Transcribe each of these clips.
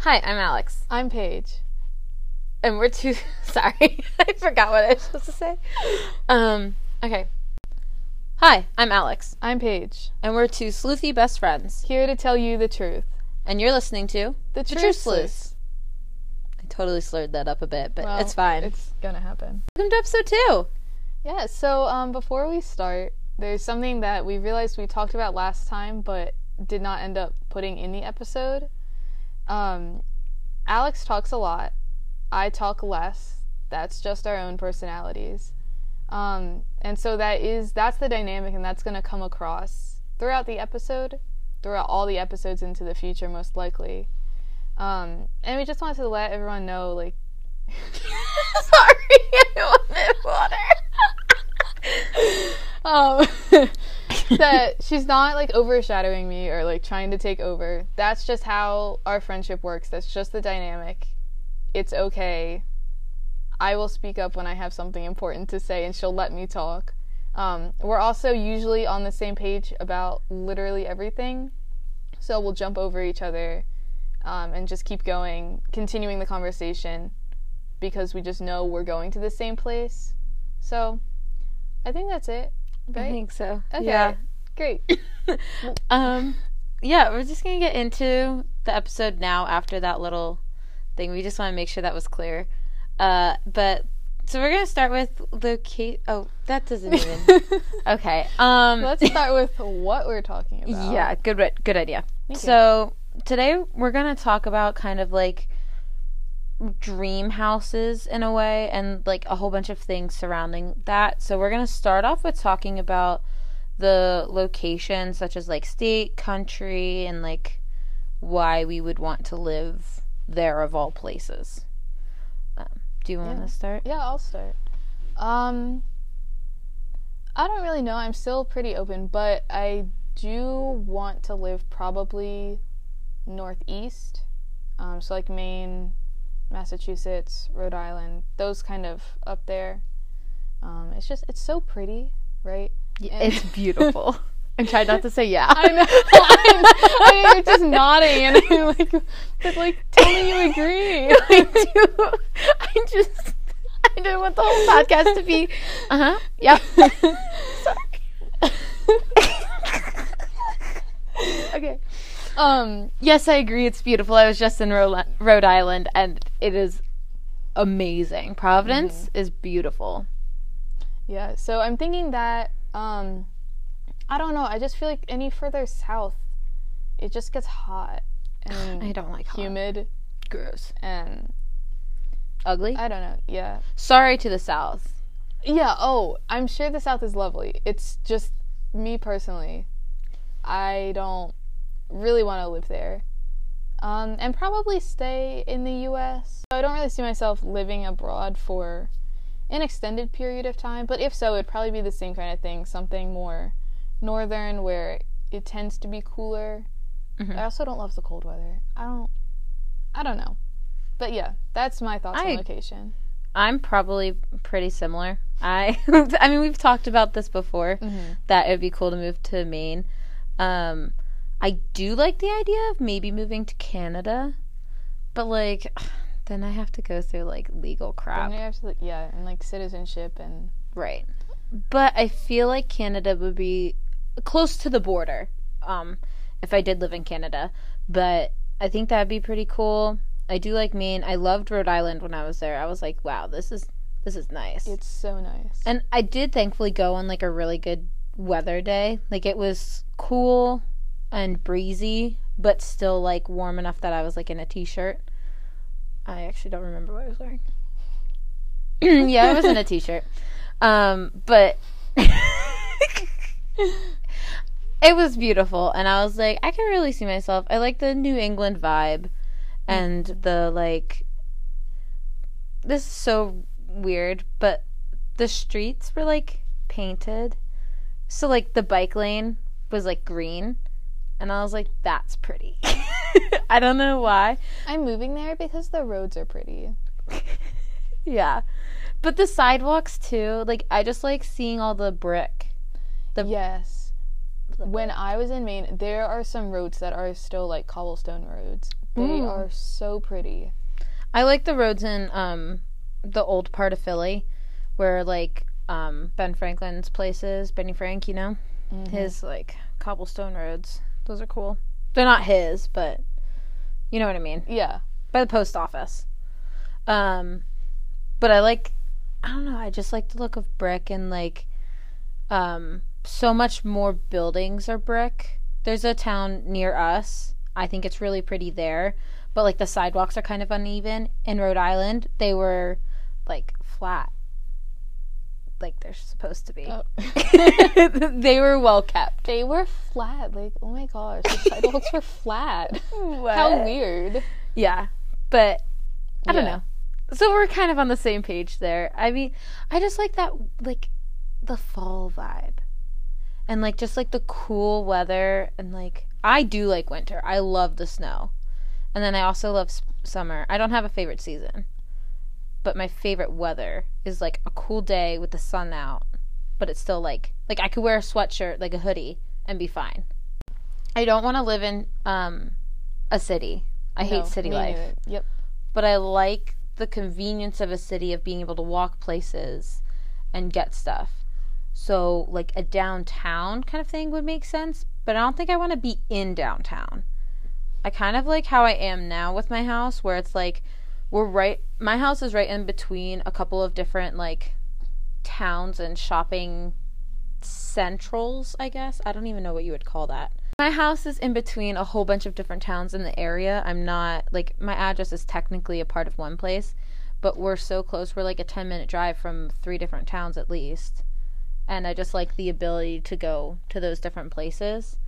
Hi, I'm Alex. I'm Paige. And we're two sorry. I forgot what I was supposed to say. Um, okay. Hi, I'm Alex. I'm Paige. And we're two sleuthy best friends. Here to tell you the truth. And you're listening to The, Truth. Sleuths. I totally slurred that up a bit, but Well, it's fine. It's gonna happen. Welcome to episode two. Yeah, so um, before we start, there's something that we realized we talked about last time, but did not end up putting in the episode. Um, Alex talks a lot. I talk less. That's just our own personalities. Um, and so that is that's the dynamic, and that's gonna come across throughout the episode, throughout all the episodes into the future, most likely. Um, and we just wanted to let everyone know, like, Sorry, I wanted water. um, that she's not like overshadowing me or like trying to take over. That's just how our friendship works. That's just the dynamic. It's okay. I will speak up when I have something important to say, and she'll let me talk. Um, we're also usually on the same page about literally everything, so we'll jump over each other um, and just keep going, continuing the conversation because we just know we're going to the same place. So, I think that's it. I think so. Okay. Yeah. Great. um yeah, we're just gonna get into the episode now after that little thing. We just want to make sure that was clear. Uh, but so we're gonna start with location. Oh, that doesn't even. okay. Um. Let's start with what we're talking about. yeah. Good. Good idea. Thank you. So today we're gonna talk about kind of like dream houses in a way and like a whole bunch of things surrounding that. So we're going to start off with talking about the locations such as like state, country and like why we would want to live there of all places. Um, do you want Yeah. to start? Yeah, I'll start. Um, I don't really know. I'm still pretty open, but I do want to live probably northeast. Um, so like Maine, Massachusetts, Rhode Island, those kind of up there. Um, it's just it's so pretty, right? And- It's beautiful. and try not to say yeah. I know. I know you're just nodding, and I'm like, but like, tell me you agree. I do. I just. I don't want the whole podcast to be. Uh huh. Yep. okay. Um. Yes, I agree. It's beautiful. I was just in Ro- Rhode Island, and it is amazing. Providence is beautiful. Yeah. So I'm thinking that. Um. I don't know. I just feel like any further south, it just gets hot and I don't like hot. humid, Gross. and Ugly. I don't know. Yeah. Sorry to the south. Yeah. Oh, I'm sure the south is lovely. It's just me personally. I don't really want to live there. Um, and probably stay in the U.S. I don't really see myself living abroad for an extended period of time. But if so, it'd probably be the same kind of thing, something more northern where it tends to be cooler. Mhm. I also don't love the cold weather. I don't. I don't know. But yeah, that's my thoughts I- on location. I'm probably pretty similar. I. I mean, we've talked about this before. Mm-hmm. That it would be cool to move to Maine. Um, I do like the idea of maybe moving to Canada, but like, then I have to go through like legal crap. Then you have to, yeah, and like citizenship and Right. But I feel like Canada would be close to the border um, if I did live in Canada. But I think that'd be pretty cool. I do like Maine. I loved Rhode Island when I was there. I was like, wow, this is this is nice. it's so nice. and I did thankfully go on like a really good weather day. Like it was cool and breezy, but still like warm enough that I was like in a t-shirt. I actually don't remember what I was wearing. yeah, I was in a t-shirt. Um, but it was beautiful and I was like, I can really see myself. I like the New England vibe and the like this is so weird, but the streets were like painted. So like the bike lane was like green and I was like that's pretty. I don't know why. I'm moving there because the roads are pretty. Yeah. But the sidewalks too, like I just like seeing all the brick. The- yes. When I was in Maine, there are some roads that are still like cobblestone roads, They Ooh. are so pretty. I like the roads in um the old part of Philly where like um Ben Franklin's places, Benny Frank, you know? Mm-hmm. His like cobblestone roads. Those are cool. They're not his, but you know what I mean. Yeah. By the post office. Um but I like I don't know, I just like the look of brick and like um so much more buildings are brick. There's a town near us. I think it's really pretty there, but like the sidewalks are kind of uneven. In Rhode Island, they were like flat. Like they're supposed to be. Oh. they were well kept. They were flat. Like, oh my gosh, the sidewalks were flat. How weird. Yeah. But I don't know. So we're kind of on the same page there. I mean, I just like that like the fall vibe. And like just like the cool weather and like I do like winter. I love the snow. And then I also love s- summer. I don't have a favorite season. But my favorite weather is like a cool day with the sun out, but it's still like like I could wear a sweatshirt, like a hoodie and be fine. I don't want to live in um a city. I hate city life neither. Yep. but I like the convenience of a city of being able to walk places and get stuff. So, like a downtown kind of thing would make sense, but I don't think I want to be in downtown. I kind of like how I am now with my house, where it's like we're right, my house is right in between a couple of different like towns and shopping centrals, I guess. I don't even know what you would call that. My house is in between a whole bunch of different towns in the area. I'm not like my address is technically a part of one place, but we're so close. We're like a 10 minute drive from three different towns at least. And I just like the ability to go to those different places.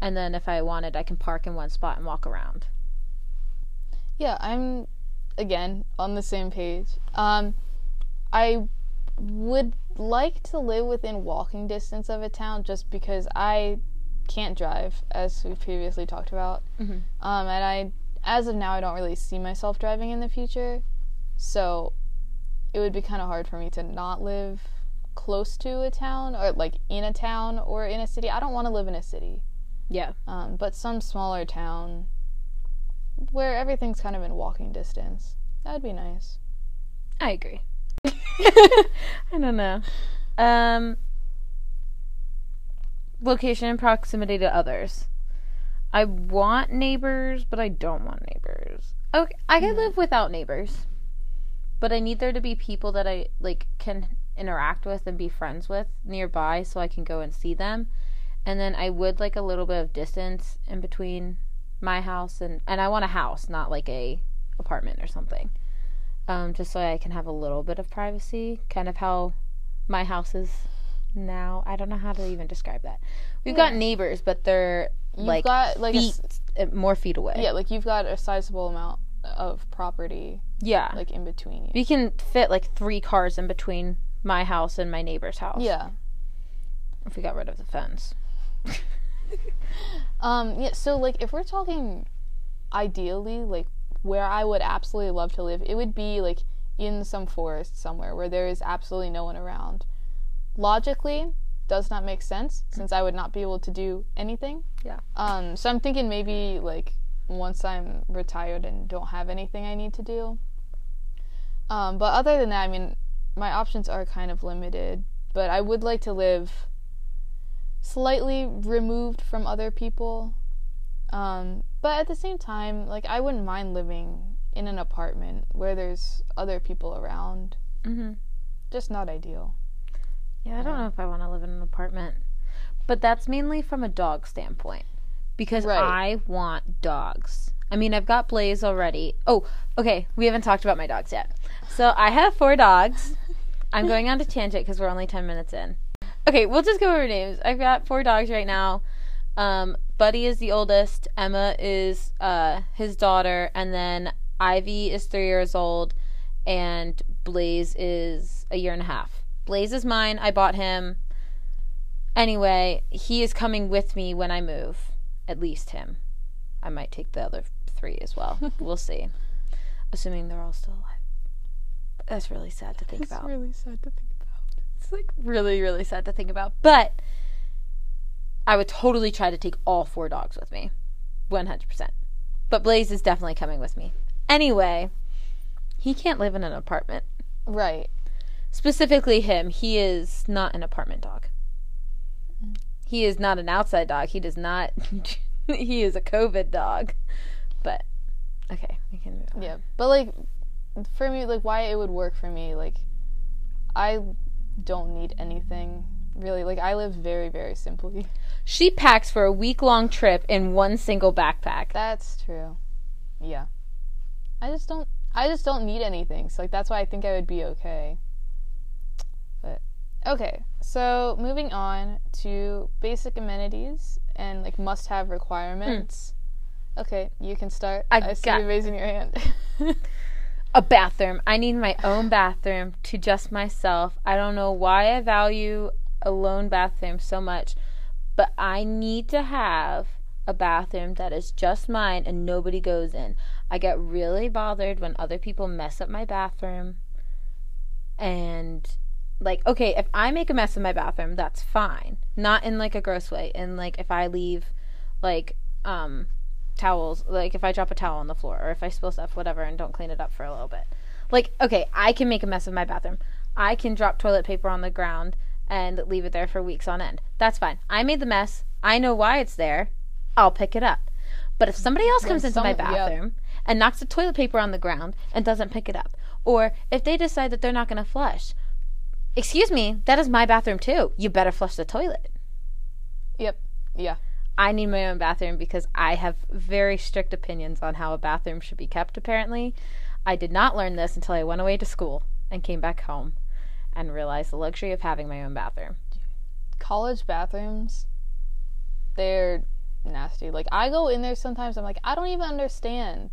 And then if I wanted, I can park in one spot and walk around. Yeah, I'm again on the same page. Um, I would like to live within walking distance of a town just because I can't drive, as we previously talked about. Mhm. Um, and I, as of now, I don't really see myself driving in the future, so it would be kind of hard for me to not live close to a town or like in a town or in a city. I don't want to live in a city Yeah. um, but some smaller town where everything's kind of in walking distance. That would be nice. I agree. I don't know. Um, location and proximity to others. I want neighbors, but I don't want neighbors. Okay, I could live without neighbors, but I need there to be people that I like can interact with and be friends with nearby, so I can go and see them. And then I would like a little bit of distance in between my house and and I want a house, not like a apartment or something um, just so I can have a little bit of privacy, kind of how my house is now. I don't know how to even describe that. We've got neighbors, but they're You've like got like feet, s- uh, more feet away. yeah, like you've got a sizable amount of property yeah. like in between you. we can fit like three cars in between my house and my neighbor's house. Yeah. if we got rid of the fence. Um. Yeah. So like, if we're talking, ideally, like where I would absolutely love to live, it would be like in some forest somewhere where there is absolutely no one around. Logically, does not make sense since I would not be able to do anything. Yeah. Um. So I'm thinking maybe like once I'm retired and don't have anything I need to do. Um. But other than that, I mean, my options are kind of limited. But I would like to live slightly removed from other people. Um, but at the same time, like I wouldn't mind living in an apartment where there's other people around. Mm-hmm. Just not ideal. Yeah, I don't know if I want to live in an apartment, but that's mainly from a dog standpoint because Right. I want dogs. I mean, I've got Blaze already. Oh, okay. We haven't talked about my dogs yet. So I have four dogs. I'm going on to tangent because we're only 10 minutes in. Okay, we'll just go over names. I've got four dogs right now. Um, Buddy is the oldest. Emma is uh, his daughter, and then Ivy is three years old, and Blaze is a year and a half. Blaze is mine. I bought him. Anyway, he is coming with me when I move. At least him. I might take the other three as well. we'll see. Assuming they're all still alive. That's really sad to think about. really sad to think like really, really sad to think about. But I would totally try to take all four dogs with me. 100%. But Blaze is definitely coming with me. Anyway, he can't live in an apartment. Right. Specifically, him. He is not an apartment dog. He is not an outside dog. He does not. he is a COVID dog. But okay, we can move on. Yeah. But like for me, like why it would work for me, like I don't need anything really. Like I live very, very simply. She packs for a week long trip in one single backpack. That's true. Yeah. I just don't I just don't need anything. So like that's why I think I would be okay. But okay. So moving on to basic amenities and like must have requirements. Hmm. Okay, you can start. I I, see got- you raising your hand. A bathroom. I need my own bathroom to just myself. I don't know why I value a lone bathroom so much, but I need to have a bathroom that is just mine and nobody goes in. I get really bothered when other people mess up my bathroom. And like okay, if I make a mess in my bathroom, that's fine. Not in like a gross way. And like if I leave like um towels, like if I drop a towel on the floor or if I spill stuff, whatever, and don't clean it up for a little bit. Like, okay, I can make a mess of my bathroom. I can drop toilet paper on the ground and leave it there for weeks on end. That's fine. I made the mess. I know why it's there. I'll pick it up. But if somebody else comes into my some- yeah. bathroom and knocks the toilet paper on the ground and doesn't pick it up, or if they decide that they're not going to flush, excuse me, that is my bathroom too. You better flush the toilet. yep. Yeah. I need my own bathroom because I have very strict opinions on how a bathroom should be kept, apparently. I did not learn this until I went away to school and came back home and realized the luxury of having my own bathroom. college bathrooms they're nasty like i go in there sometimes i'm like i don't even understand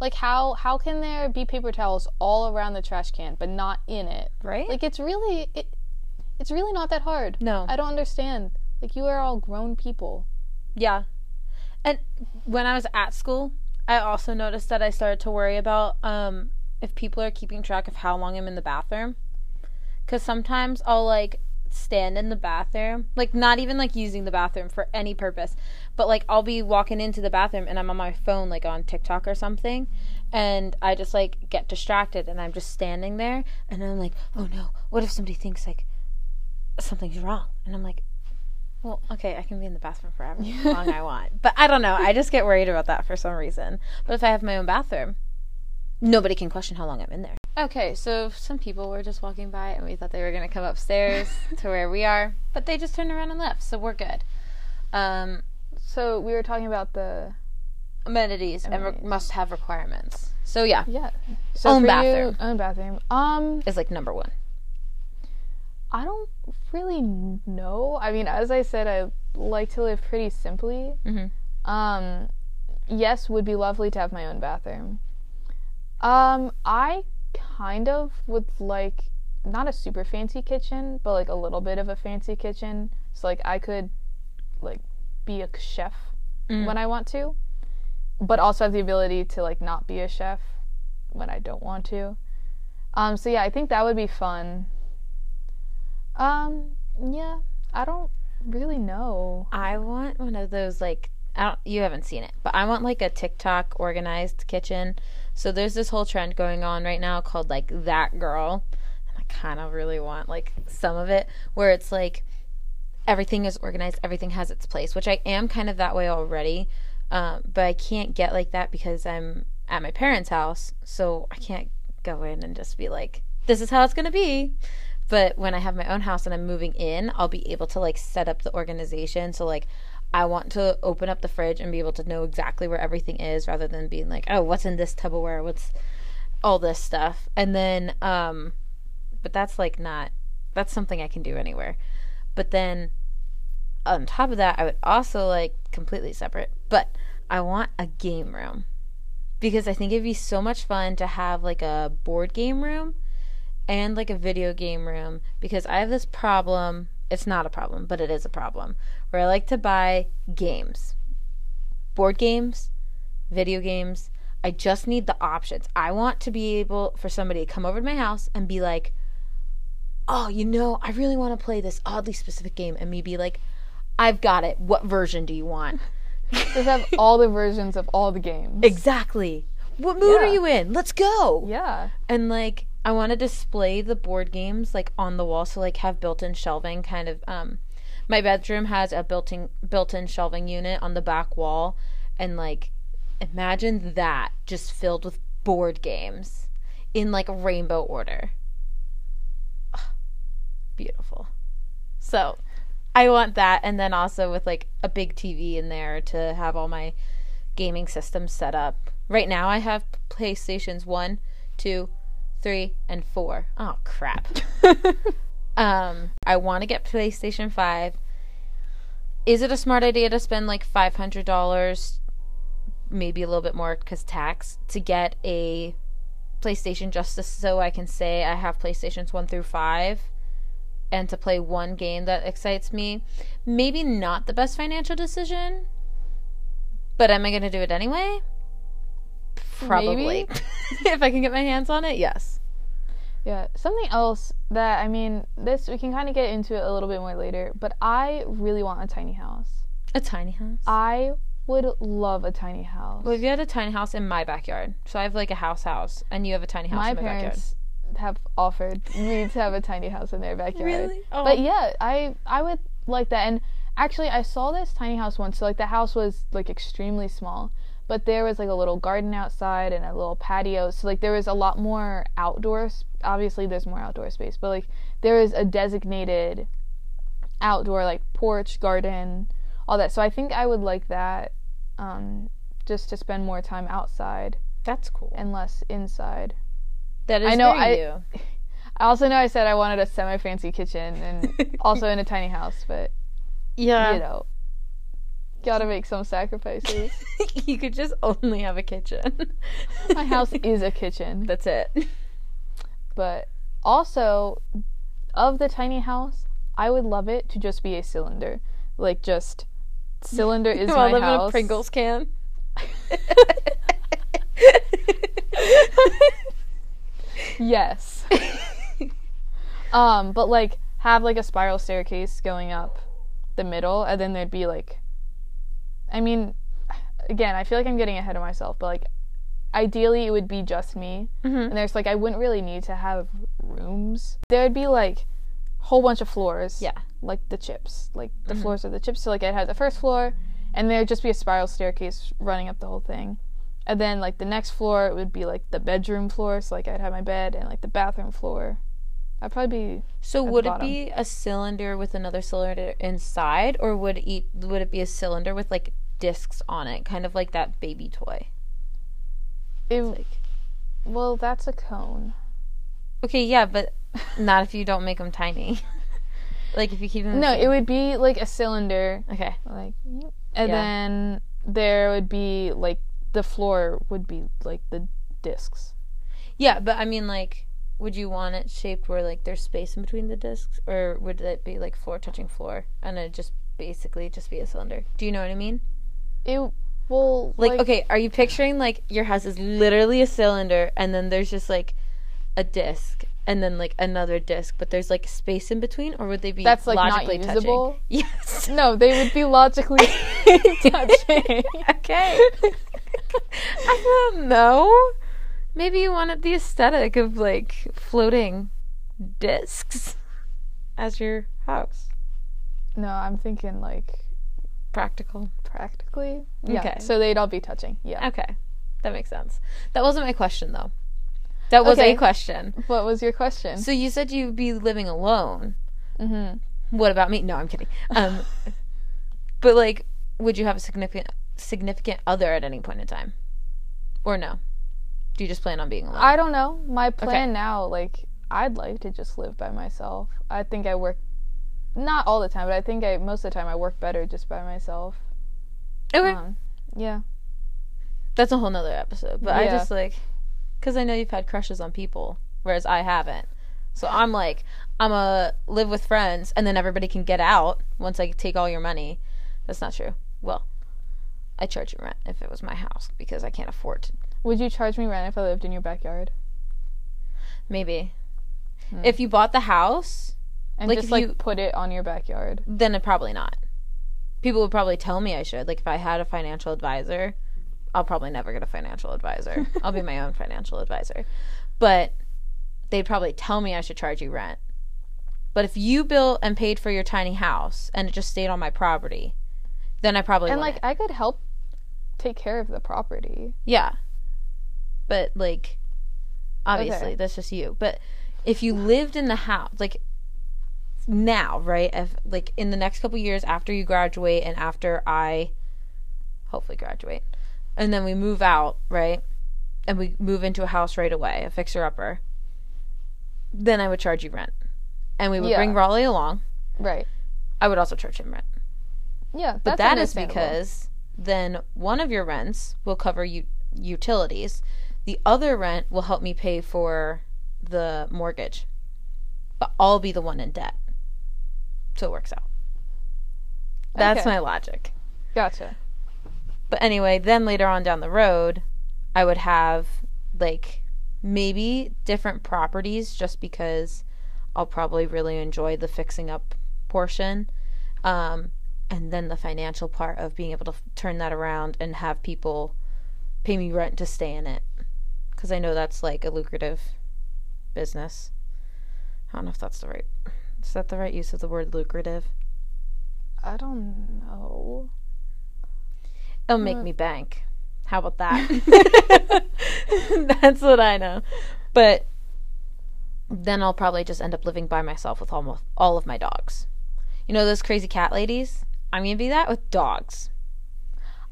like how how can there be paper towels all around the trash can but not in it Right? like it's really it, it's really not that hard No. i don't understand like you are all grown people Yeah. And when I was at school, I also noticed that I started to worry about um, if people are keeping track of how long I'm in the bathroom. Because sometimes I'll like stand in the bathroom, like not even like using the bathroom for any purpose, but like I'll be walking into the bathroom and I'm on my phone, like on TikTok or something, and I just like get distracted and I'm just standing there and I'm like, oh no, what if somebody thinks like something's wrong? And I'm like, well, okay, I can be in the bathroom for however long I want. But I don't know. I just get worried about that for some reason. But if I have my own bathroom, nobody can question how long I'm in there. Okay, so some people were just walking by and we thought they were going to come upstairs to where we are, but they just turned around and left, so we're good. Um, so we were talking about the amenities, and re- must have requirements. So yeah, yeah so Own bathroom. you, own bathroom um is like number one. I don't really know. I mean, as I said, I like to live pretty simply. Mhm. Um, yes, would be lovely to have my own bathroom. Um, I kind of would like not a super fancy kitchen, but like a little bit of a fancy kitchen. So like I could like be a chef Mm. when I want to, but also have the ability to like not be a chef when I don't want to. Um, so yeah, I think that would be fun. Um, yeah, I don't really know. I want one of those like I don't you haven't seen it, but I want like a TikTok organized kitchen. So there's this whole trend going on right now called like that girl. And I kind of really want like some of it where it's like everything is organized, everything has its place, which I am kind of that way already. Um, but I can't get like that because I'm at my parents' house, so I can't go in and just be like, "This is how it's gonna be." But when I have my own house and I'm moving in, I'll be able to like set up the organization. So like, I want to open up the fridge and be able to know exactly where everything is, rather than being like, "Oh, what's in this Tupperware? What's all this stuff?" And then, um, but that's like not that's something I can do anywhere. But then on top of that, I would also like completely separate, but I want a game room because I think it'd be so much fun to have like a board game room and like a video game room because I have this problem. It's not a problem, but it is a problem where I like to buy games, board games, video games. I just need the options. I want to be able for somebody to come over to my house and be like, oh, you know, I really want to play this oddly specific game, and me be like, I've got it. What version do you want? Just have all the versions of all the games. Exactly. What mood are you in? Let's go. Yeah. And like I want to display the board games like on the wall so like have built-in shelving kind of um my bedroom has a built-in built-in shelving unit on the back wall and like imagine that just filled with board games in like rainbow order. Beautiful. So, I want that and then also with like a big TV in there to have all my gaming systems set up. Right now I have PlayStations 1, 2, 3 and 4. Oh crap. um I want to get PlayStation 5. Is it a smart idea to spend like $500 maybe a little bit more cuz tax to get a PlayStation Justice so I can say I have PlayStations 1 through 5 and to play one game that excites me? Maybe not the best financial decision. But am I going to do it anyway? Probably. If I can get my hands on it, yes. Yeah. Something else that I mean, this we can kind of get into it a little bit more later, but I really want a tiny house. A tiny house. I would love a tiny house. well, if you had a tiny house in my backyard, so I have like a house house, and you have a tiny house my in my parents have offered me to have a tiny house in their backyard. Really? Oh. But yeah, I I would like that. And actually, I saw this tiny house once. So like the house was like extremely small, but there was like a little garden outside and a little patio. So like there was a lot more outdoors. Obviously, there's more outdoor space, but like there is a designated outdoor like porch, garden, all that. So I think I would like that. Um, just to spend more time outside That's cool. and less inside. that is I know, very I- you. I also know I said I wanted a semi fancy kitchen and also in a tiny house, but Yeah. you know, gotta make some sacrifices. you could just only have a kitchen. My house is a kitchen, That's it. but also of the tiny house, I would love it to just be a cylinder, like just cylinder is my live in a. Pringles can. Yes. um, but like have like a spiral staircase going up the middle, and then there'd be like, I mean, again, I feel like I'm getting ahead of myself, but like, ideally it would be just me, Mhm. and there's like I wouldn't really need to have rooms. There would be like a whole bunch of floors, Yeah. like the chips, like the floors of the chips. So like I'd have the first floor, and there'd just be a spiral staircase running up the whole thing. And then like the next floor it would be like the bedroom floor, so like I'd have my bed and like the bathroom floor. I'd probably be So would it be a cylinder with another cylinder inside, or would it would it be a cylinder with like discs on it, kind of like that baby toy? it, Like, well, that's a cone. okay, yeah, but not if you don't make them tiny. like if you keep them. No, it would be like a cylinder, Okay. like, and Yeah. then there would be like the floor would be like the discs. Yeah, but I mean, like, would you want it shaped where like there's space in between the discs, or would it be like floor touching floor, and it just basically just be a cylinder? Do you know what I mean? It well, Like, okay, are you picturing like your house is literally a cylinder, and then there's just like a disc, and then like another disc, but there's like space in between, or would they be That's, like, not logically touching? Yes. No, they would be logically touching. okay. I don't know. Maybe you wanted the aesthetic of like floating discs as your house. No, I'm thinking like Practical. practically. Yeah. Okay. So they'd all be touching. Yeah. Okay. That makes sense. That wasn't my question though. That was Okay. a question. What was your question? So you said you'd be living alone. hmm What about me? No, I'm kidding. Um but like would you have a significant significant other at any point in time? Or no? Do you just plan on being alone? I don't know. My plan now, like, I'd like to just live by myself. I think I work, not all the time, but I think I most of the time I work better just by myself. okay. Um, yeah. That's a whole nother episode. But I just like, because I know you've had crushes on people, whereas I haven't. So I'm like, I'm a live with friends, and then everybody can get out once I take all your money. That's not true. Well, I charge you rent if it was my house because I can't afford to. Would you charge me rent if I lived in your backyard? Maybe Hmm. if you bought the house, And Like, just like you- put it on your backyard? then it probably not. people would probably tell me I should. Like if I had a financial advisor, I'll probably never get a financial advisor. I'll be my own financial advisor. But they'd probably tell me I should charge you rent. But if you built and paid for your tiny house and it just stayed on my property, then I probably and wouldn't. like I could help take care of the property. Yeah. But like obviously Okay. that's just you. But if you lived in the house like now, right? If like in the next couple years after you graduate and after I hopefully graduate and then we move out, right? And we move into a house right away, a fixer upper. Then I would charge you rent. And we would Yeah. bring Raleigh along. Right. I would also charge him rent. Yeah. But That's that is because then one of your rents will cover u- utilities. The other rent will help me pay for the mortgage. But I'll be the one in debt. So it works out. That's Okay. my logic. Gotcha. But anyway, then later on down the road, I would have like maybe different properties just because I'll probably really enjoy the fixing up portion. Um, and then the financial part of being able to f- turn that around and have people pay me rent to stay in it. Because I know that's like a lucrative business. I don't know if that's the right. Is that the right use of the word lucrative? I don't know. It'll make Uh. me bank. How about that? That's what I know. But then I'll probably just end up living by myself with almost all of my dogs. You know those crazy cat ladies? I'm gonna be that with dogs.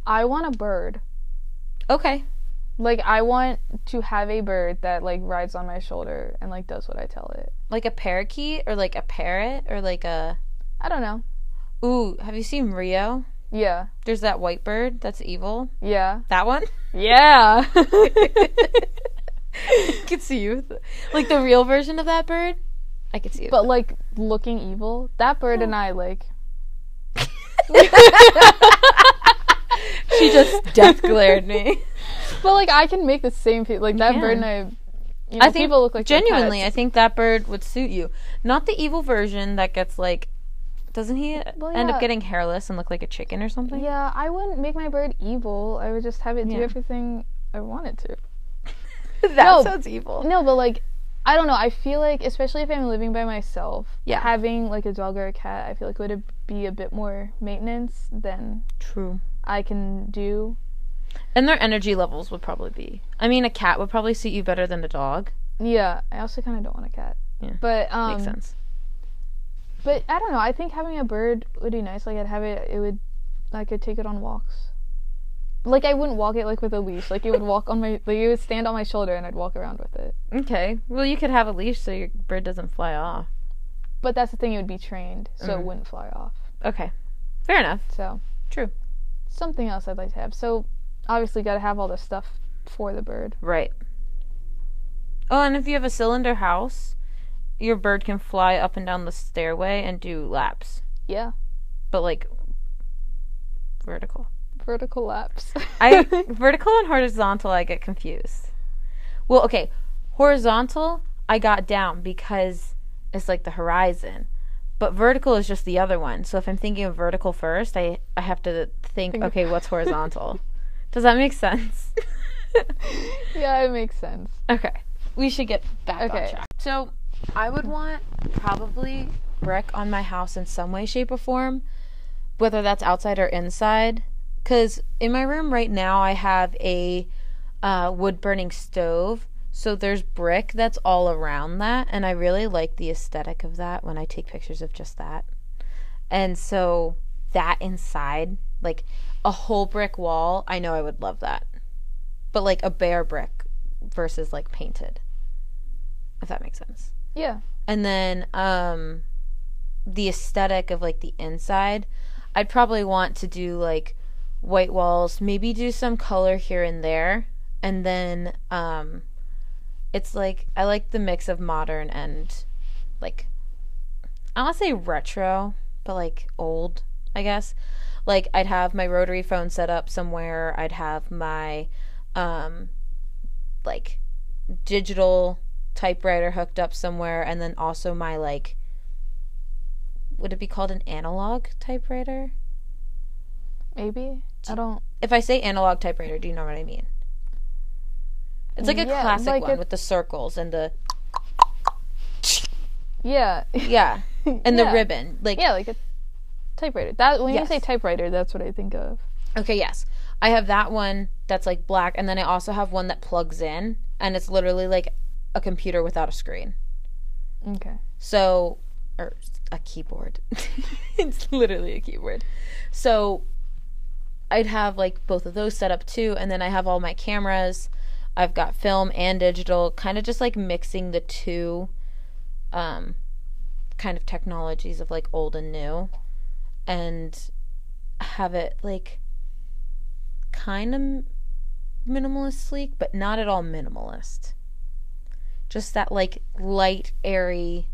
I want a bird. Okay. Like I want to have a bird that like rides on my shoulder and like does what I tell it. Like a parakeet or like a parrot or like a I don't know. Ooh, have you seen Rio? Yeah. There's that white bird that's evil. Yeah. That one? Yeah. I could see you. Like the real version of that bird? I could see it. but like looking evil. That bird and I like she just death glared me. But like I can make the same people like that bird and I you know, I think people look like genuinely, I think that bird would suit you. Not the evil version that gets like, doesn't he Well, end up getting hairless and look like a chicken or something? Yeah, I wouldn't make my bird evil. I would just have it do Yeah. everything I wanted to. that No. sounds evil. No, but like I don't know. I feel like especially if I'm living by myself, Yeah. having like a dog or a cat, I feel like would be a bit more maintenance than True. I can do. And their energy levels would probably be. I mean, a cat would probably suit you better than a dog. Yeah, I also kind of don't want a cat. Yeah. But um Makes sense. but I don't know. I think having a bird would be nice. Like I'd have it it would I could take it on walks. Like I wouldn't walk it like with a leash. Like it would walk on my like it would stand on my shoulder and I'd walk around with it. Okay. Well, you could have a leash so your bird doesn't fly off. But that's the thing, it would be trained, so Mhm. it wouldn't fly off. Okay. Fair enough. So True. something else I'd like to have. So obviously got to have all the stuff for the bird. Right. Oh, and if you have a cylinder house, your bird can fly up and down the stairway and do laps, Yeah, but like vertical. vertical laps. I vertical and horizontal I get confused. Well, okay, horizontal I got down because it's like the horizon. But vertical is just the other one. So if I'm thinking of vertical first, I I have to think, Think okay, what's horizontal? Does that make sense? yeah, it makes sense. Okay. We should get back on Okay. track. So, I would want probably brick on my house in some way, shape, or form, whether that's outside or inside. Because in my room right now, I have a uh, wood burning stove. So, there's brick that's all around that. And I really like the aesthetic of that when I take pictures of just that. And so, that inside, like a whole brick wall, I know I would love that. But like a bare brick versus like painted. If that makes sense. Yeah, And then um the aesthetic of like the inside, I'd probably want to do like white walls, maybe do some color here and there. And then um it's like I like the mix of modern and like I don't want to say retro, but like old, I guess. Like I'd have my rotary phone set up somewhere. I'd have my um like digital typewriter hooked up somewhere and then also my like would it be called an analog typewriter? Maybe I don't. If I say analog typewriter, do you know what I mean? It's like a Yeah, classic like one a- with the circles and the Yeah. yeah and the ribbon. Like Yeah, like a typewriter. That when Yes. you say typewriter, that's what I think of. Okay, yes. I have that one that's like black, and then I also have one that plugs in, and it's literally like a computer without a screen. Okay. So, or a keyboard. it's literally a keyboard. So, I'd have like both of those set up too, and then I have all my cameras. I've got film and digital, kind of just like mixing the two um, kind of technologies of like old and new, and have it like kind of minimalist sleek, but not at all minimalist. Just that like light, airy,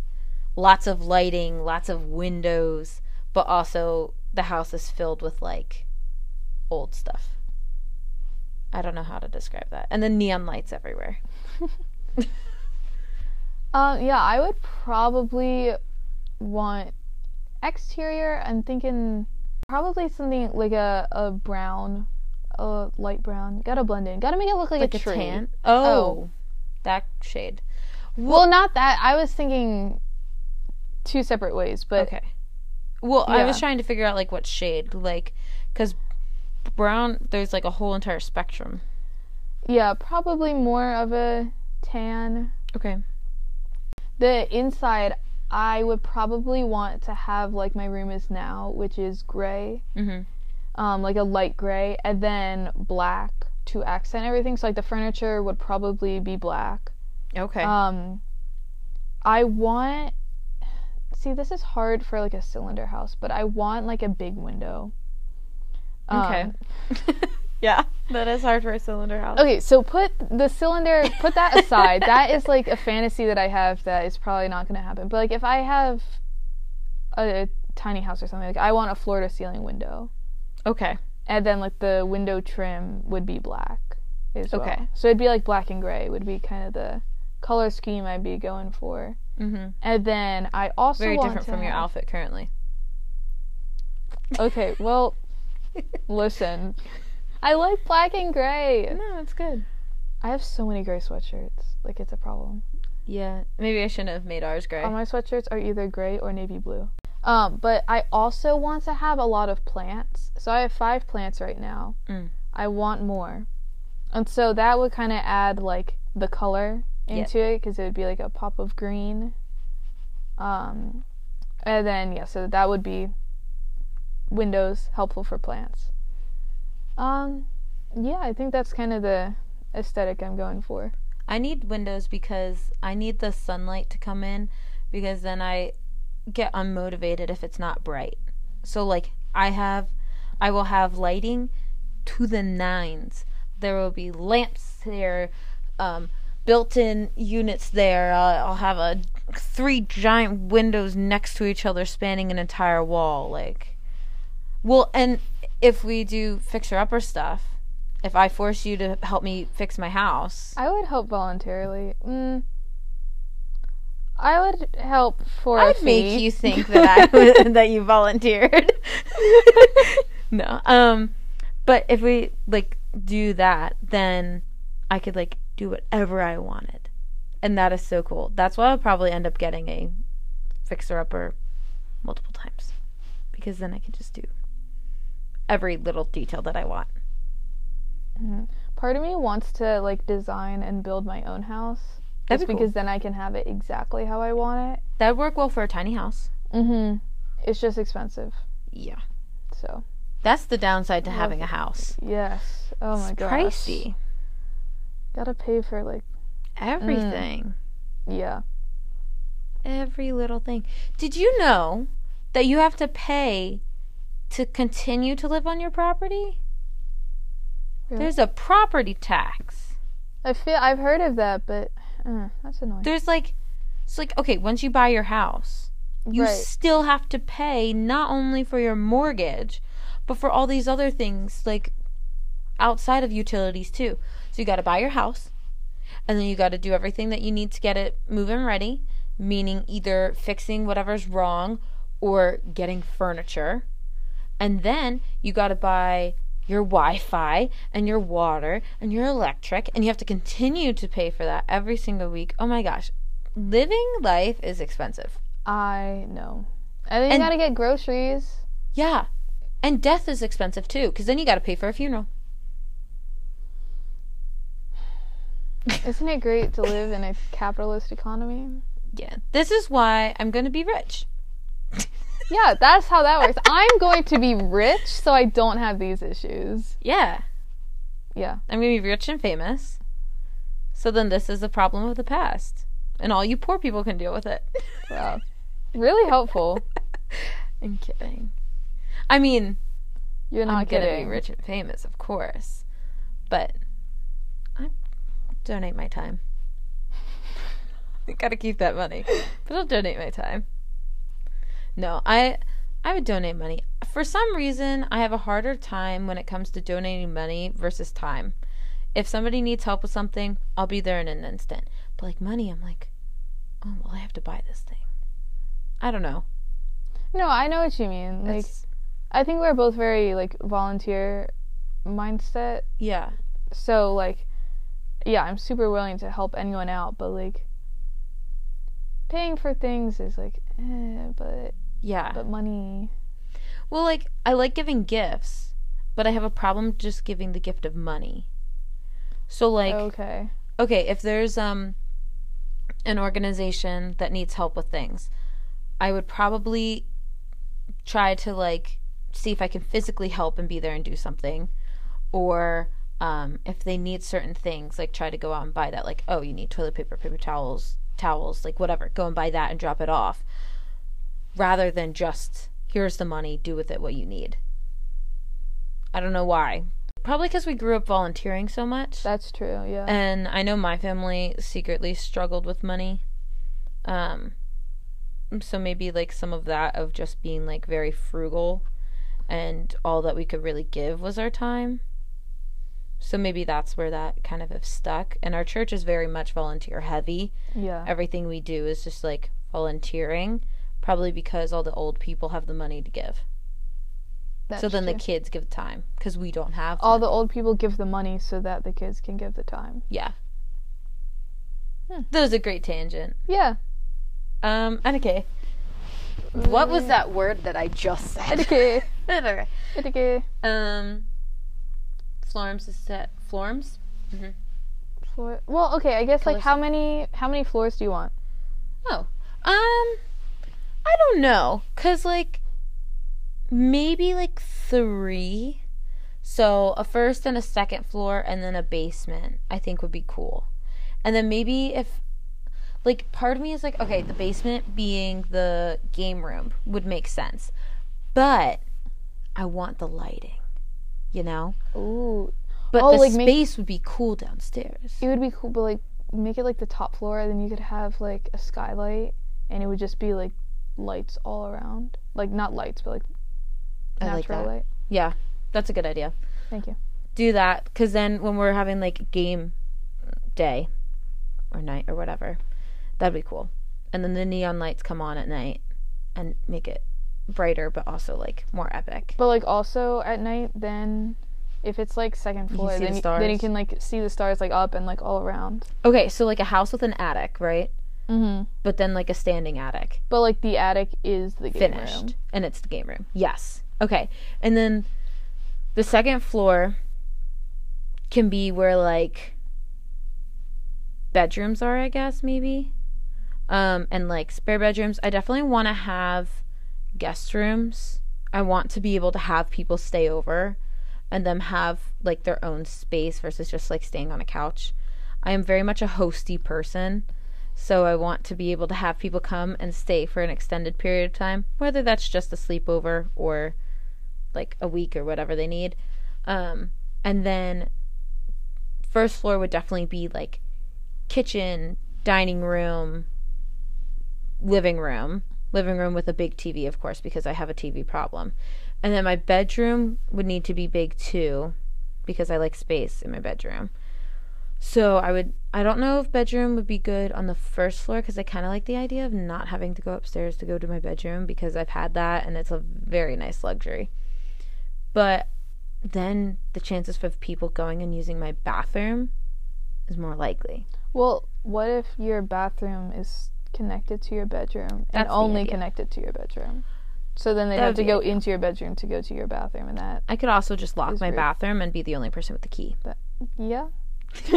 lots of lighting, lots of windows, but also the house is filled with like old stuff. I don't know how to describe that. And then neon lights everywhere. Um, yeah, I would probably want exterior. I'm thinking probably something like a, a brown, a light brown. Gotta blend in. Gotta make it look like, Like a a tree. tan. Oh, oh that shade. Well, not that. I was thinking two separate ways, but Okay. Well, I was trying to figure out like what shade, like, because brown. There's like a whole entire spectrum. yeah, probably more of a tan. Okay. The inside, I would probably want to have like my room is now, which is gray, Mhm. um, like a light gray, and then black to accent everything. So like the furniture would probably be black. Okay. Um, I want. See, this is hard for like a cylinder house, but I want like a big window. okay. Yeah, that is hard for a cylinder house. Okay, so put the cylinder, put that aside. that is like a fantasy that I have that is probably not going to happen. But like if I have a, tiny house or something, like I want a floor to ceiling window, Okay. and then like the window trim would be black as well. Okay. So it'd be like black and gray would be kind of the color scheme I'd be going for. Mm-hmm. And then I also Very different from your outfit currently. Okay, well, listen, I like black and gray. No, it's good. I have so many gray sweatshirts. Like it's a problem. Yeah, maybe I shouldn't have made ours gray. All my sweatshirts are either gray or navy blue. Um, but I also want to have a lot of plants. So I have five plants right now. Mm. I want more. And so that would kind of add like the color Yep. into it because it would be like a pop of green. Um, and then yeah, so that would be windows helpful for plants. Um, yeah, I think that's kind of the aesthetic I'm going for. I need windows because I need the sunlight to come in because then I get unmotivated if it's not bright. So like I have I will have lighting to the nines. There will be lamps there, um, built-in units there. I'll, I'll have a three giant windows next to each other spanning an entire wall like well and if we do fixer upper stuff if i force you to help me fix my house I would help voluntarily. Mm, I would help for a I'd fee. make you think that I that you volunteered. no. Um but if we like do that, then I could like do whatever I wanted. And that is so cool. That's why I'll probably end up getting a fixer upper multiple times. Because then I can just do every little detail that I want. Part of me wants to like design and build my own house. That'd Just be cool. because then I can have it exactly how I want it. That would work well for a tiny house. Mm-hmm. It's just expensive. Yeah. So That's the downside to having a house. yes. Oh my it's gosh. pricey. Gotta pay for like Everything. yeah. Every little thing. Did you know that you have to pay to continue to live on your property? Really? There's a property tax. I feel I've heard of that, but uh, that's annoying. There's like it's like okay, once you buy your house, you right. still have to pay not only for your mortgage, but for all these other things like outside of utilities too. So you got to buy your house, and then you got to do everything that you need to get it move-in ready, meaning either fixing whatever's wrong or getting furniture. And then you got to buy your Wi Fi and your water and your electric, and you have to continue to pay for that every single week. Oh my gosh. Living life is expensive. I know. And then you gotta get groceries. Yeah. And death is expensive too, because then you got to pay for a funeral. Isn't it great to live in a capitalist economy? Yeah. This is why I'm going to be rich. Yeah, that's how that works. I'm going to be rich so I don't have these issues. Yeah. Yeah. I'm going to be rich and famous. So then this is a problem of the past. And all you poor people can deal with it. Wow. Really helpful. I'm kidding. I mean, You're not I'm to be rich and famous, of course. But I donate my time. I got to keep that money. But I'll donate my time. No, I I would donate money. For some reason, I have a harder time when it comes to donating money versus time. If somebody needs help with something, I'll be there in an instant. But like money, I'm like, oh well, I have to buy this thing. I don't know. No, I know what you mean. Like, It's, I think we're both very like volunteer mindset. yeah, So like, yeah, I'm super willing to help anyone out, but like, paying for things is like, eh, but yeah. but money. Well, like I like giving gifts, but I have a problem just giving the gift of money. So like, okay. okay, if there's um an organization that needs help with things, I would probably try to like see if I can physically help and be there and do something or um, if they need certain things, like try to go out and buy that. Like, oh, you need toilet paper, paper towels, towels, like whatever. Go and buy that and drop it off, rather than just here's the money, do with it what you need. I don't know why. Probably because we grew up volunteering so much. That's true. Yeah. And I know my family secretly struggled with money. Um so maybe like some of that of just being like very frugal and all that we could really give was our time. So maybe that's where that kind of have stuck. And our church is very much volunteer heavy. yeah. Everything we do is just like volunteering, probably because all the old people have the money to give. That's so then the kids give the time because we don't have all the old people give the money so that the kids can give the time. yeah. Hmm. That was a great tangent. Yeah. Um, okay. What was that word that I just said? Okay. Okay. Um, Florms is set. Florms? Floor. Well, okay. I guess like how many how many floors do you want? Oh. Um, I don't know. Cause like, maybe like three. So a first and a second floor and then a basement, I think would be cool. And then maybe if, like, part of me is like, okay, the basement being the game room would make sense. But I want the lighting, you know? Ooh. But Oh, the like make- space would be cool downstairs. It would be cool, but like make it like the top floor, then you could have like a skylight, and it would just be like lights all around. Like not lights, but like I natural like that. light. Yeah, that's a good idea. Thank you. do that because then when we're having like game day or night or whatever that'd be cool and then the neon lights come on at night and make it brighter but also like more epic. But like also at night, then if it's like second floor, see the then you, then you can like see the stars like up and like all around. okay so like a house with an attic right? Mm-hmm. but then like a standing attic. But like the attic is the game finished. room. and it's the game room. Yes. Okay. And then the second floor can be where like bedrooms are i guess maybe. Um and like spare bedrooms. I definitely want to have guest rooms. I want to be able to have people stay over and them have like their own space versus just like staying on a couch. I am very much a hosty person so I want to be able to have people come and stay for an extended period of time, whether that's just a sleepover or like a week or whatever they need. Um, and then first floor would definitely be like kitchen, dining room, living room, living room with a big TV, of course, because I have a TV problem. And then my bedroom would need to be big too, because I like space in my bedroom. So I would I don't know if bedroom would be good on the first floor because I kind of like the idea of not having to go upstairs to go to my bedroom because I've had that and it's a very nice luxury. But then the chances of people going and using my bathroom is more likely. Well, what if your bathroom is connected to your bedroom and That's the only connected to your bedroom? So then they'd That have to go ideal. into your bedroom to go to your bathroom, and that I could also just lock my rude. bathroom and be the only person with the key. But, yeah.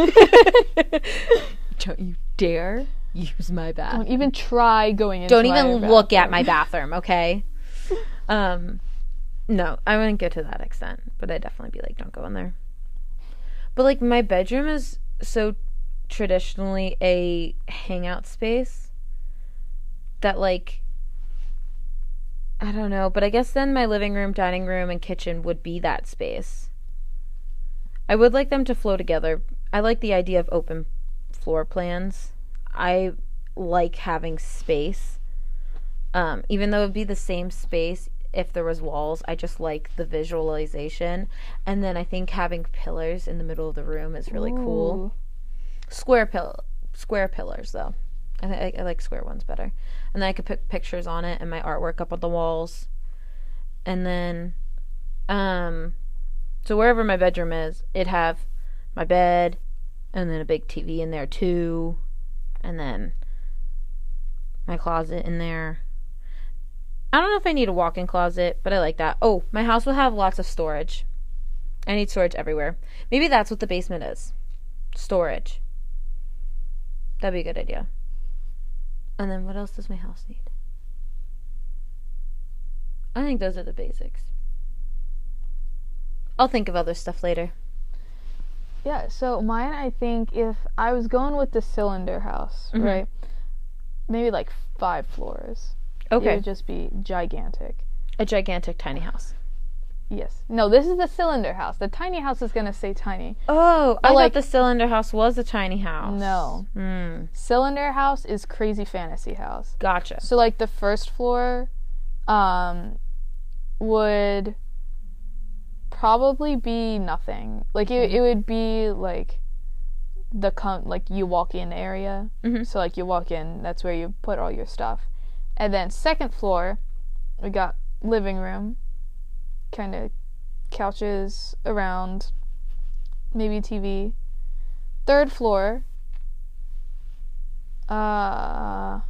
Don't you dare use my bathroom. Don't even try going into. Don't even look at my bathroom, okay? um no, I wouldn't go to that extent, but I'd definitely be like, don't go in there. But like my bedroom is so traditionally a hangout space that like I don't know, but I guess then my living room, dining room, and kitchen would be that space. I would like them to flow together. I like the idea of open floor plans. I like having space. Um, even though it'd be the same space if there was walls, I just like the visualization. And then I think having pillars in the middle of the room is really cool. Square pill, square pillars though. I, th- I like square ones better. And then I could put pictures on it and my artwork up on the walls. And then, um, so wherever my bedroom is, it'd have my bed, and then a big TV in there too, and then my closet in there. I don't know if I need a walk-in closet, but I like that. Oh, my house will have lots of storage. I need storage everywhere. Maybe that's what the basement is. Storage. That'd be a good idea. And then what else does my house need? I think those are the basics. I'll think of other stuff later. Yeah, so mine, I think if I was going with the cylinder house, Mhm. right? Maybe like five floors. Okay. It would just be gigantic. A gigantic tiny house. Yes. No, this is the cylinder house. The tiny house is going to say tiny. Oh, I like- thought the cylinder house was a tiny house. No. Hmm. Cylinder house is crazy fantasy house. Gotcha. So like the first floor um would probably be nothing. Like it, it would be like the com- like you walk in area. Mhm. So like you walk in, that's where you put all your stuff. And then second floor, we got living room, kind of couches around, maybe TV. Third floor, uh,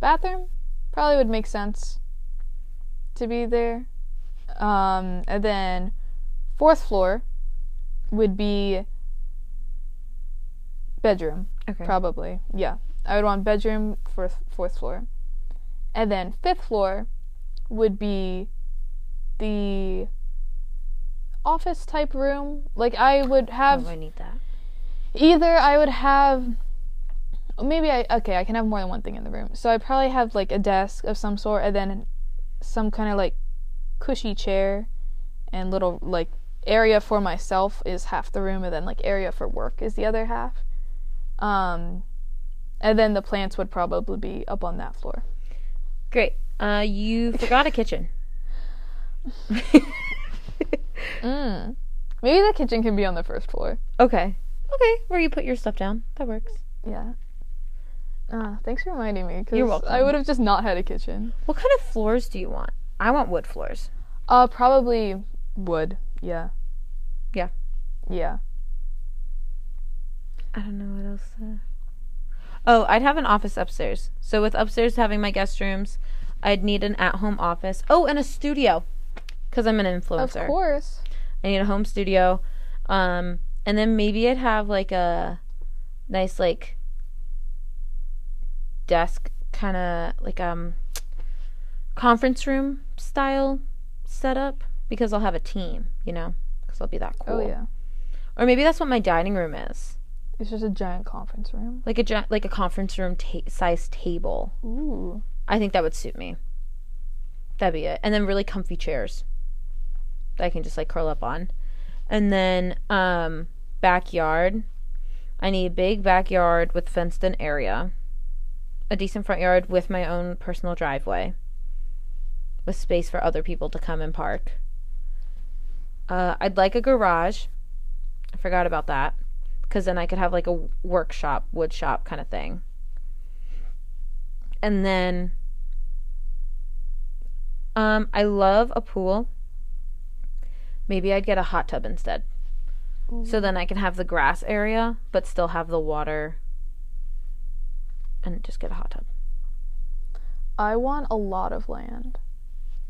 bathroom probably would make sense to be there. Um, and then fourth floor would be bedroom, Okay. probably. Yeah, I would want bedroom for fourth floor, and then fifth floor would be the office type room. Like I would have oh, I need that. either I would have maybe I okay, I can have more than one thing in the room. So I probably have like a desk of some sort and then some kind of like cushy chair and little like area for myself is half the room and then like area for work is the other half. Um and then the plants would probably be up on that floor. Great. Uh, you forgot a kitchen. Mm. Maybe the kitchen can be on the first floor. okay. Okay, where you put your stuff down. That works. Yeah. Ah, thanks for reminding me. Cause You're welcome. I would have just not had a kitchen. What kind of floors do you want? I want wood floors. Uh, probably wood. Yeah. Yeah. Yeah. I don't know what else. Oh, I'd have an office upstairs. So with upstairs having my guest rooms, I'd need an at-home office. Oh, and a studio, because I'm an influencer. Of course. I need a home studio. Um, and then maybe I'd have like a nice like desk kind of like um conference room style setup because I'll have a team, you know, because I'll be that cool. Oh yeah. Or maybe that's what my dining room is, It's just a giant conference room. like a gi- like a conference room ta- size table. Ooh. I think that would suit me. That'd be it. And then really comfy chairs that I can just like curl up on. And then um backyard. I need a big backyard with fenced in area. A decent front yard with my own personal driveway. With space for other people to come and park. Uh, I'd like a garage. I forgot about that. Because then I could have like a workshop, wood shop kind of thing and then um I love a pool. Maybe I'd get a hot tub instead. So then I can have the grass area, but still have the water and just get a hot tub. I want a lot of land.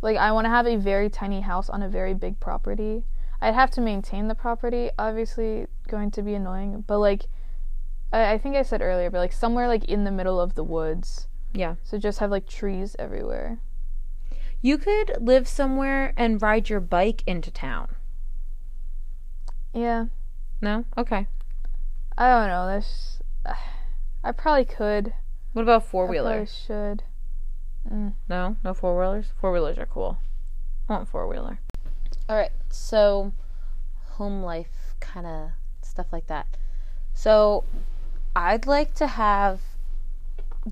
Like I want to have a very tiny house on a very big property. I'd have to maintain the property, obviously going to be annoying, but like I, I think I said earlier, but like somewhere like in the middle of the woods. Yeah. So just have like trees everywhere. You could live somewhere and ride your bike into town. Yeah. No? Okay. I don't know. That's I probably could. What about four I probably should. Mm. No? No four wheelers? Four wheelers are cool. I want four wheeler. Alright, so home life kind of stuff like that. So I'd like to have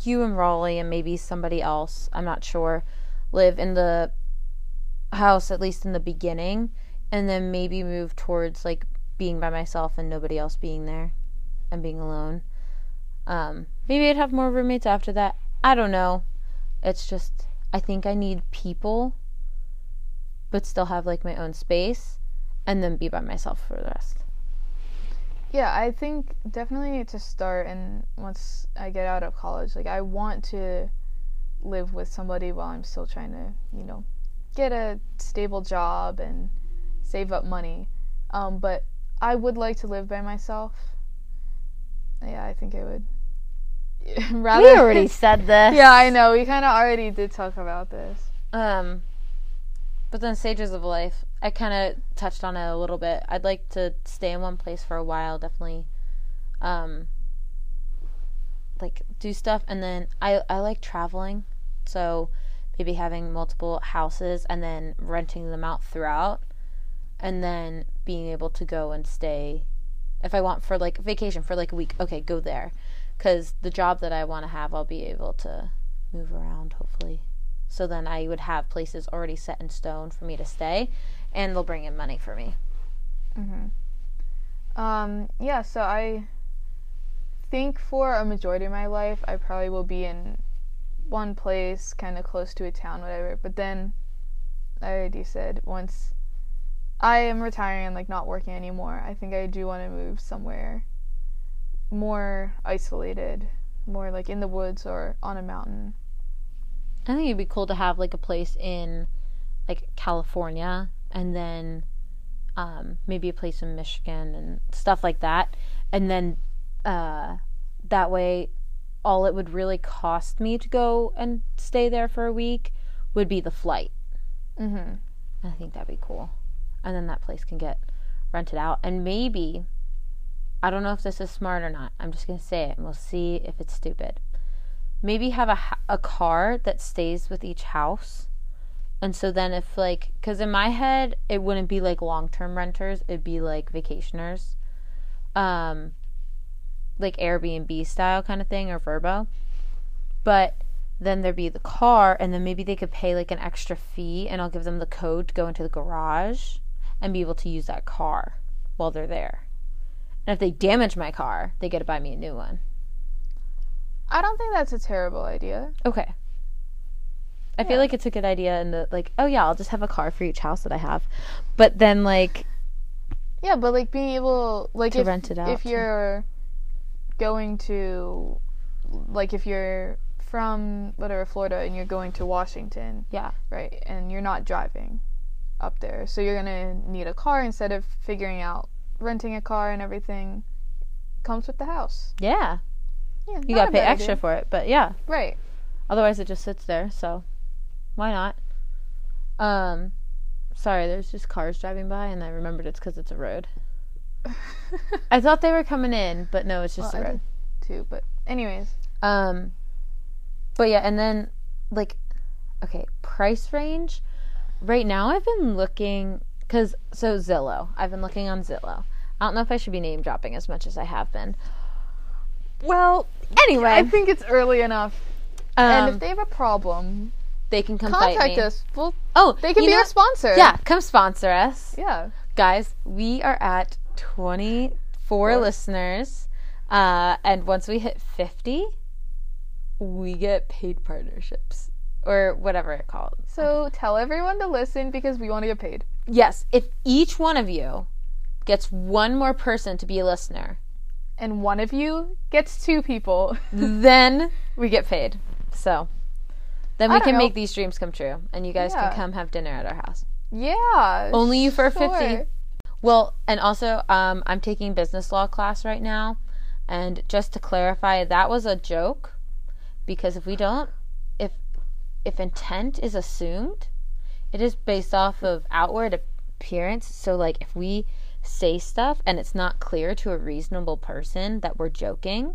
you and Raleigh and maybe somebody else, I'm not sure, live in the house at least in the beginning and then maybe move towards like being by myself and nobody else being there and being alone. Um, maybe I'd have more roommates after that. I don't know. It's just I think I need people but still have like my own space and then be by myself for the rest. Yeah, I think definitely to start and once I get out of college, like I want to live with somebody while I'm still trying to, you know, get a stable job and save up money. Um, but I would like to live by myself. Yeah, I think I would. Rather, We already said this. yeah, I know. We kind of already did talk about this. Um, but then stages of life, I kind of touched on it a little bit. I'd like to stay in one place for a while, definitely. Um, like do stuff, and then I I like traveling, so maybe having multiple houses and then renting them out throughout, and then being able to go and stay. If I want for like vacation for like a week, okay, go there, because the job that I want to have, I'll be able to move around hopefully. So then I would have places already set in stone for me to stay, and they'll bring in money for me. Um, yeah, so I think for a majority of my life, I probably will be in one place, kind of close to a town, whatever. But then, I already said, once I am retiring and like not working anymore, I think I do want to move somewhere more isolated, more like in the woods or on a mountain. I think it'd be cool to have like a place in like California and then um, maybe a place in Michigan and stuff like that. And then uh, that way, all it would really cost me to go and stay there for a week would be the flight. Mm-hmm. I think that'd be cool. And then that place can get rented out. And maybe, I don't know if this is smart or not. I'm just going to say it and we'll see if it's stupid. Maybe have a, a car that stays with each house. And so then, if like, because in my head, it wouldn't be like long term renters, it'd be like vacationers. Um, like Airbnb style kind of thing or Vrbo. But then there'd be the car, and then maybe they could pay like an extra fee, and I'll give them the code to go into the garage and be able to use that car while they're there. And if they damage my car, they get to buy me a new one. I don't think that's a terrible idea. Okay. I feel like it's a good idea, and the like, oh yeah, I'll just have a car for each house that I have. But then like, Yeah, but like being able, like To if, rent it out, if you're going to, like if you're from whatever Florida and you're going to Washington, yeah, right, and you're not driving up there, so you're gonna need a car instead of figuring out renting a car and everything. Comes with the house. yeah, Yeah, you gotta pay extra idea. for it, but yeah. Right. Otherwise, it just sits there. So, why not? Um, sorry, there's just cars driving by, and I remembered it's because it's a road. I thought they were coming in, but no, it's just Well, a I road. did too, but anyways, Um, but yeah, and then like, okay, price range. Right now, I've been looking because so Zillow. I've been looking on Zillow. I don't know if I should be name dropping as much as I have been. Well, anyway, I think it's early enough. um, and if they have a problem, they can come contact us. Well, Oh, they can be know a sponsor. Yeah, come sponsor us. Yeah. Guys, we are at 24 Four. listeners. Uh, and once we hit 50, we get paid partnerships. or whatever it called. So tell everyone to listen because we want to get paid. Yes, if each one of you gets one more person to be a listener, And one of you gets two people. then we get paid. So then we can know. make these dreams come true, and you guys Yeah. can come have dinner at our house. yeah. Only you for sure. 50. Well, and also, um, I'm taking business law class right now, and just to clarify, that was a joke, because if we don't, if if intent is assumed, it is based off of outward appearance. So, like, if we say stuff and it's not clear to a reasonable person that we're joking,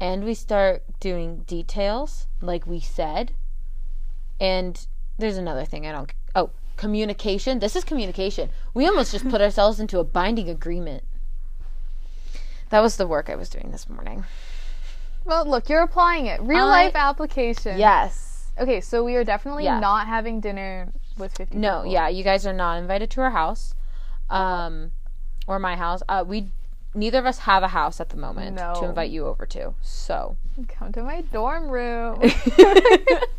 and we start doing details like we said, and there's another thing I don't. Oh, communication. This is communication. We almost just put ourselves into a binding agreement. That was the work I was doing this morning. Well, look, you're applying it. Real I- life application. Yes. Okay, so we are definitely Yeah. not having dinner with 50 No, people. yeah, you guys are not invited to our house. Um or my house. Uh we neither of us have a house at the moment No. to invite you over to. So, Come to my dorm room.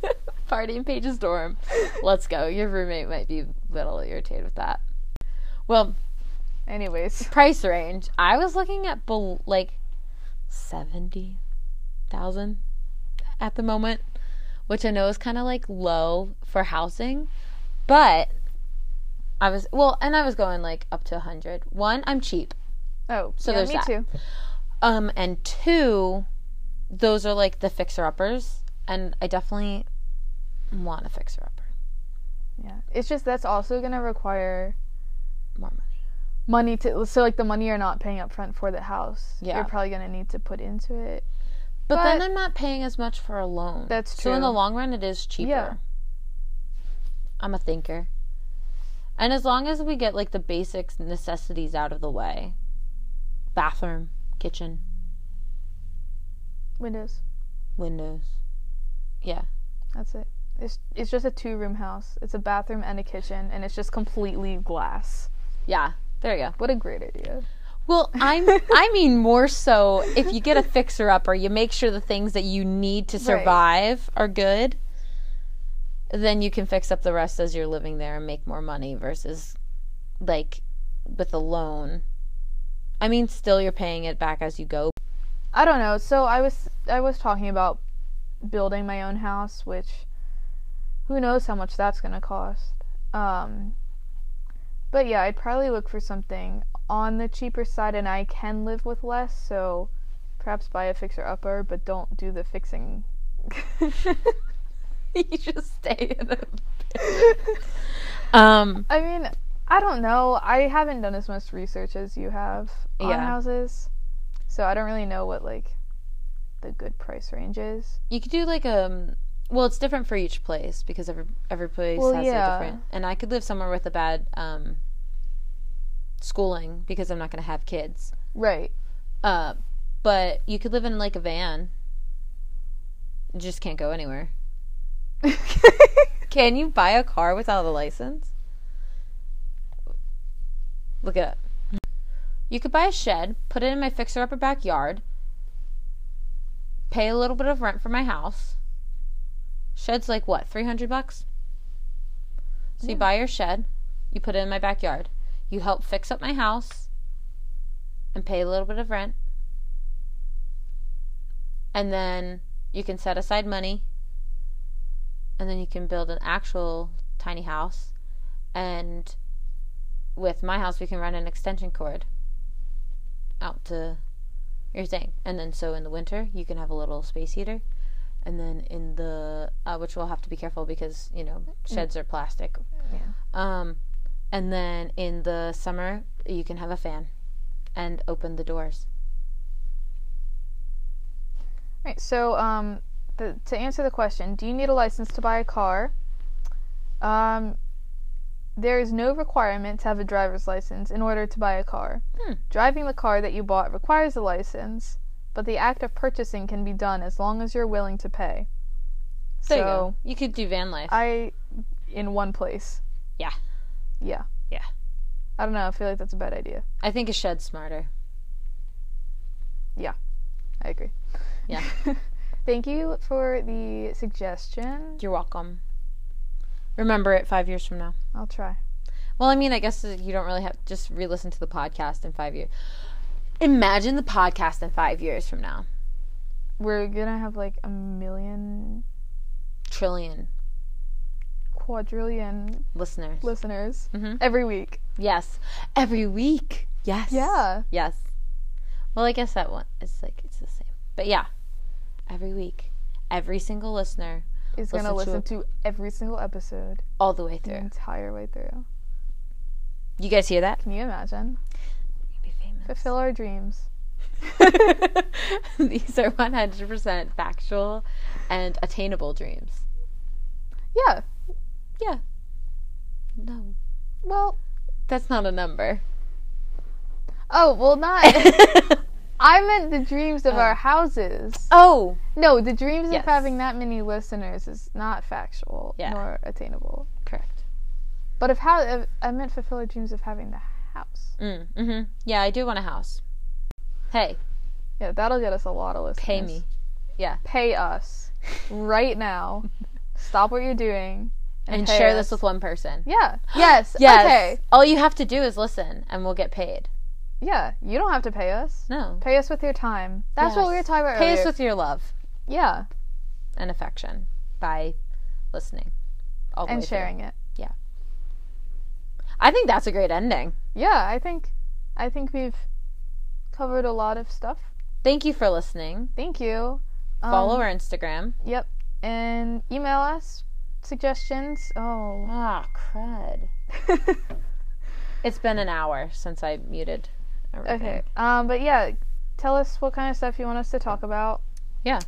party in Paige's dorm. Let's go. Your roommate might be a little irritated with that. Well, Anyways, price range. I was looking at bel- like seventy thousand at the moment, which I know is kind of like low for housing, but I was well, and I was going like up to a hundred. One, I'm cheap. oh, So yeah, there's me that. too. Um, and two, those are like the fixer uppers, and I definitely want a fixer upper. Yeah, it's just that's also gonna require More money. money to. So like the money you're not paying up front for the house, Yeah. you're probably gonna need to put into it. But, then I'm not paying as much for a loan. That's true. So in the long run, it is cheaper. Yeah. I'm a thinker. And as long as we get like the basic necessities out of the way bathroom, kitchen, Windows. windows. Yeah. That's it. It's it's just a two room house. It's a bathroom and a kitchen, and it's just completely glass. Yeah. There you go. What a great idea. Well, I'm I mean more so if you get a fixer upper, you make sure the things that you need to survive are good. Then you can fix up the rest as you're living there and make more money versus like with a loan. I mean, still you're paying it back as you go. I don't know. So I was I was talking about building my own house, which who knows how much that's gonna cost. Um, but yeah, I'd probably look for something on the cheaper side, and I can live with less. So perhaps buy a fixer upper, but don't do the fixing. you just stay in it. um, I mean, I don't know. I haven't done as much research as you have on Yeah. houses, so I don't really know what like the good price range is. you could do like um well, it's different for each place because every every place Well, has yeah. a different. And I could live somewhere with a bad um schooling because I'm not going to have kids. Right. Uh, but you could live in like a van. You just can't go anywhere. Can you buy a car without a license? Look it up. You could buy a shed, put it in my fixer upper backyard, pay a little bit of rent for my house. Shed's like what, 300 bucks? So you buy your shed, you put it in my backyard. You help fix up my house and pay a little bit of rent. And then you can set aside money and then you can build an actual tiny house and with my house we can run an extension cord out to your thing and then so in the winter you can have a little space heater and then in the uh, which we'll have to be careful because you know sheds are plastic Yeah. um and then in the summer you can have a fan and open the doors Right. So, um, the, to answer the question, do you need a license to buy a car? Um, there is no requirement to have a driver's license in order to buy a car. Hmm. Driving the car that you bought requires a license, but the act of purchasing can be done as long as you're willing to pay. there you so go you could do van life I, in one place. Yeah. Yeah. Yeah. I don't know. I feel like that's a bad idea. i think a shed's smarter Yeah, I agree. Yeah. Thank you for the suggestion. You're welcome. Remember it five years from now. I'll try. Well, I mean, I guess you don't really have just re-listen to the podcast in five years. Imagine the podcast in five years from now. We're gonna have like a million, Trillion quadrillion listeners. listeners Mhm. every week. Yes, every week. Yes. Yeah. Yes. Well, I guess that one is like it's the same, but yeah, every week, every single listener, Is gonna Listen listen to to every single episode all the way the through. entire way through. You guys hear that? Can you imagine? Fulfill our dreams. These are one hundred percent factual and attainable dreams. Yeah. Yeah. No, Well. that's not a number. Oh well, not. I meant the dreams of Oh. our houses. oh, No, the dreams Yes. of having that many listeners is not factual Yeah. nor attainable. correct. But if how if, I meant fulfill our dreams of having the house. Mm, hmm Yeah, I do want a house. Hey, Yeah, that'll get us a lot of listeners. pay me. Yeah. Pay us right now. Stop what you're doing And pay share us. this with one person. Yeah. Yes. Yes. Okay. All you have to do is listen and we'll get paid. Yeah. You don't have to pay us. No. Pay us with your time. That's what we were Yes. talking about Pay earlier. us with your love yeah, and affection by listening. All the and way through. sharing it. Yeah. I think that's a great ending. Yeah, I think I think we've covered a lot of stuff. Thank you for listening. Thank you. Um, Follow our Instagram. Yep. And email us suggestions. Oh. Ah, crud. It's been an hour since I muted everything. okay. Um but yeah, tell us what kind of stuff you want us to talk about. Yeah.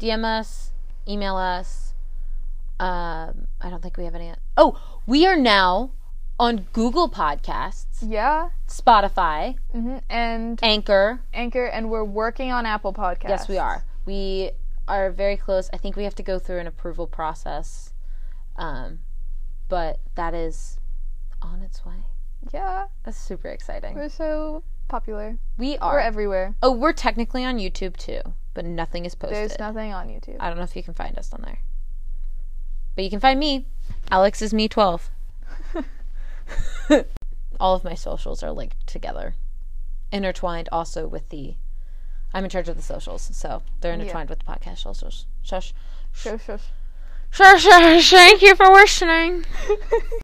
DM us, email us. Um, I don't think we have any. Oh, we are now on Google Podcasts, Yeah. Spotify, hmm And Anchor. Anchor and we're working on Apple Podcasts. Yes, we are. We are very close. I think we have to go through an approval process, um, but that is on its way. Yeah. That's super exciting. We're so popular. We are. We're everywhere. oh, we're technically on YouTube too, but nothing is posted. There's nothing on YouTube. I don't know if you can find us on there. But you can find me. Alexisme12. All of my socials are linked together. Intertwined also with the I'm in charge of the socials, so they're intertwined with the podcast socials. Shush. Shush, shush. Shush, shush. Thank you for listening.